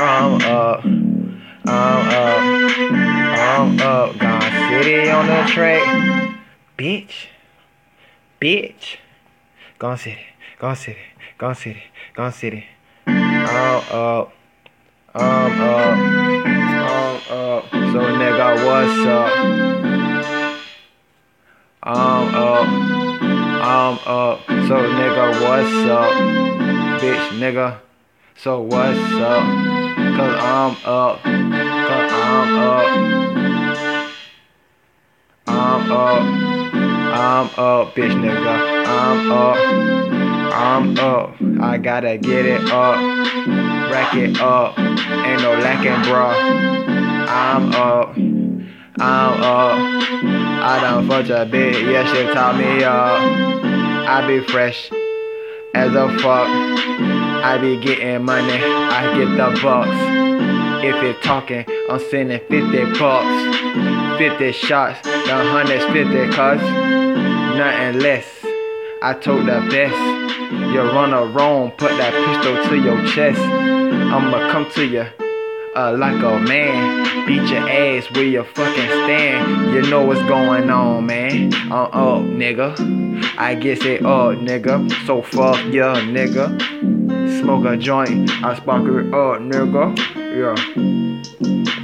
I'm up. I'm up. I'm up. Gone City on the track. Bitch. Bitch. Gone City. Gone City. Gone City. Gone City. I'm up. I'm up. I'm up. So nigga, what's up? I'm up. I'm up. So nigga, what's up? Bitch nigga. So what's up? I'm up. I'm up. I'm up. I'm up, bitch nigga. I'm up. I'm up. I gotta get it up. Rack it up. Ain't no lacking, bro. I'm up. I'm up. I done fucked a bitch. Yeah, she taught me up. I be fresh as a fuck. I be getting money. I get the bucks. If it talking, I'm sending 50 bucks. 50 shots. The hundreds 50 cuz. Nothing less. I told the best. You run a put that pistol to your chest. I'ma come to you uh, like a man. Beat your ass where you fucking stand. You know what's going on, man. I'm up, nigga. I guess it up, nigga. So fuck yeah, nigga. Smoke a joint, I spark it up, nigga. Yeah.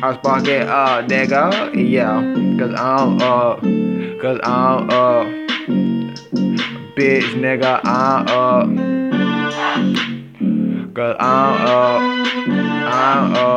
I spark it up, nigga. Yeah. Cause I'm up. Cause I'm up. Bitch, nigga, I'm up. Cause I'm up. I'm up.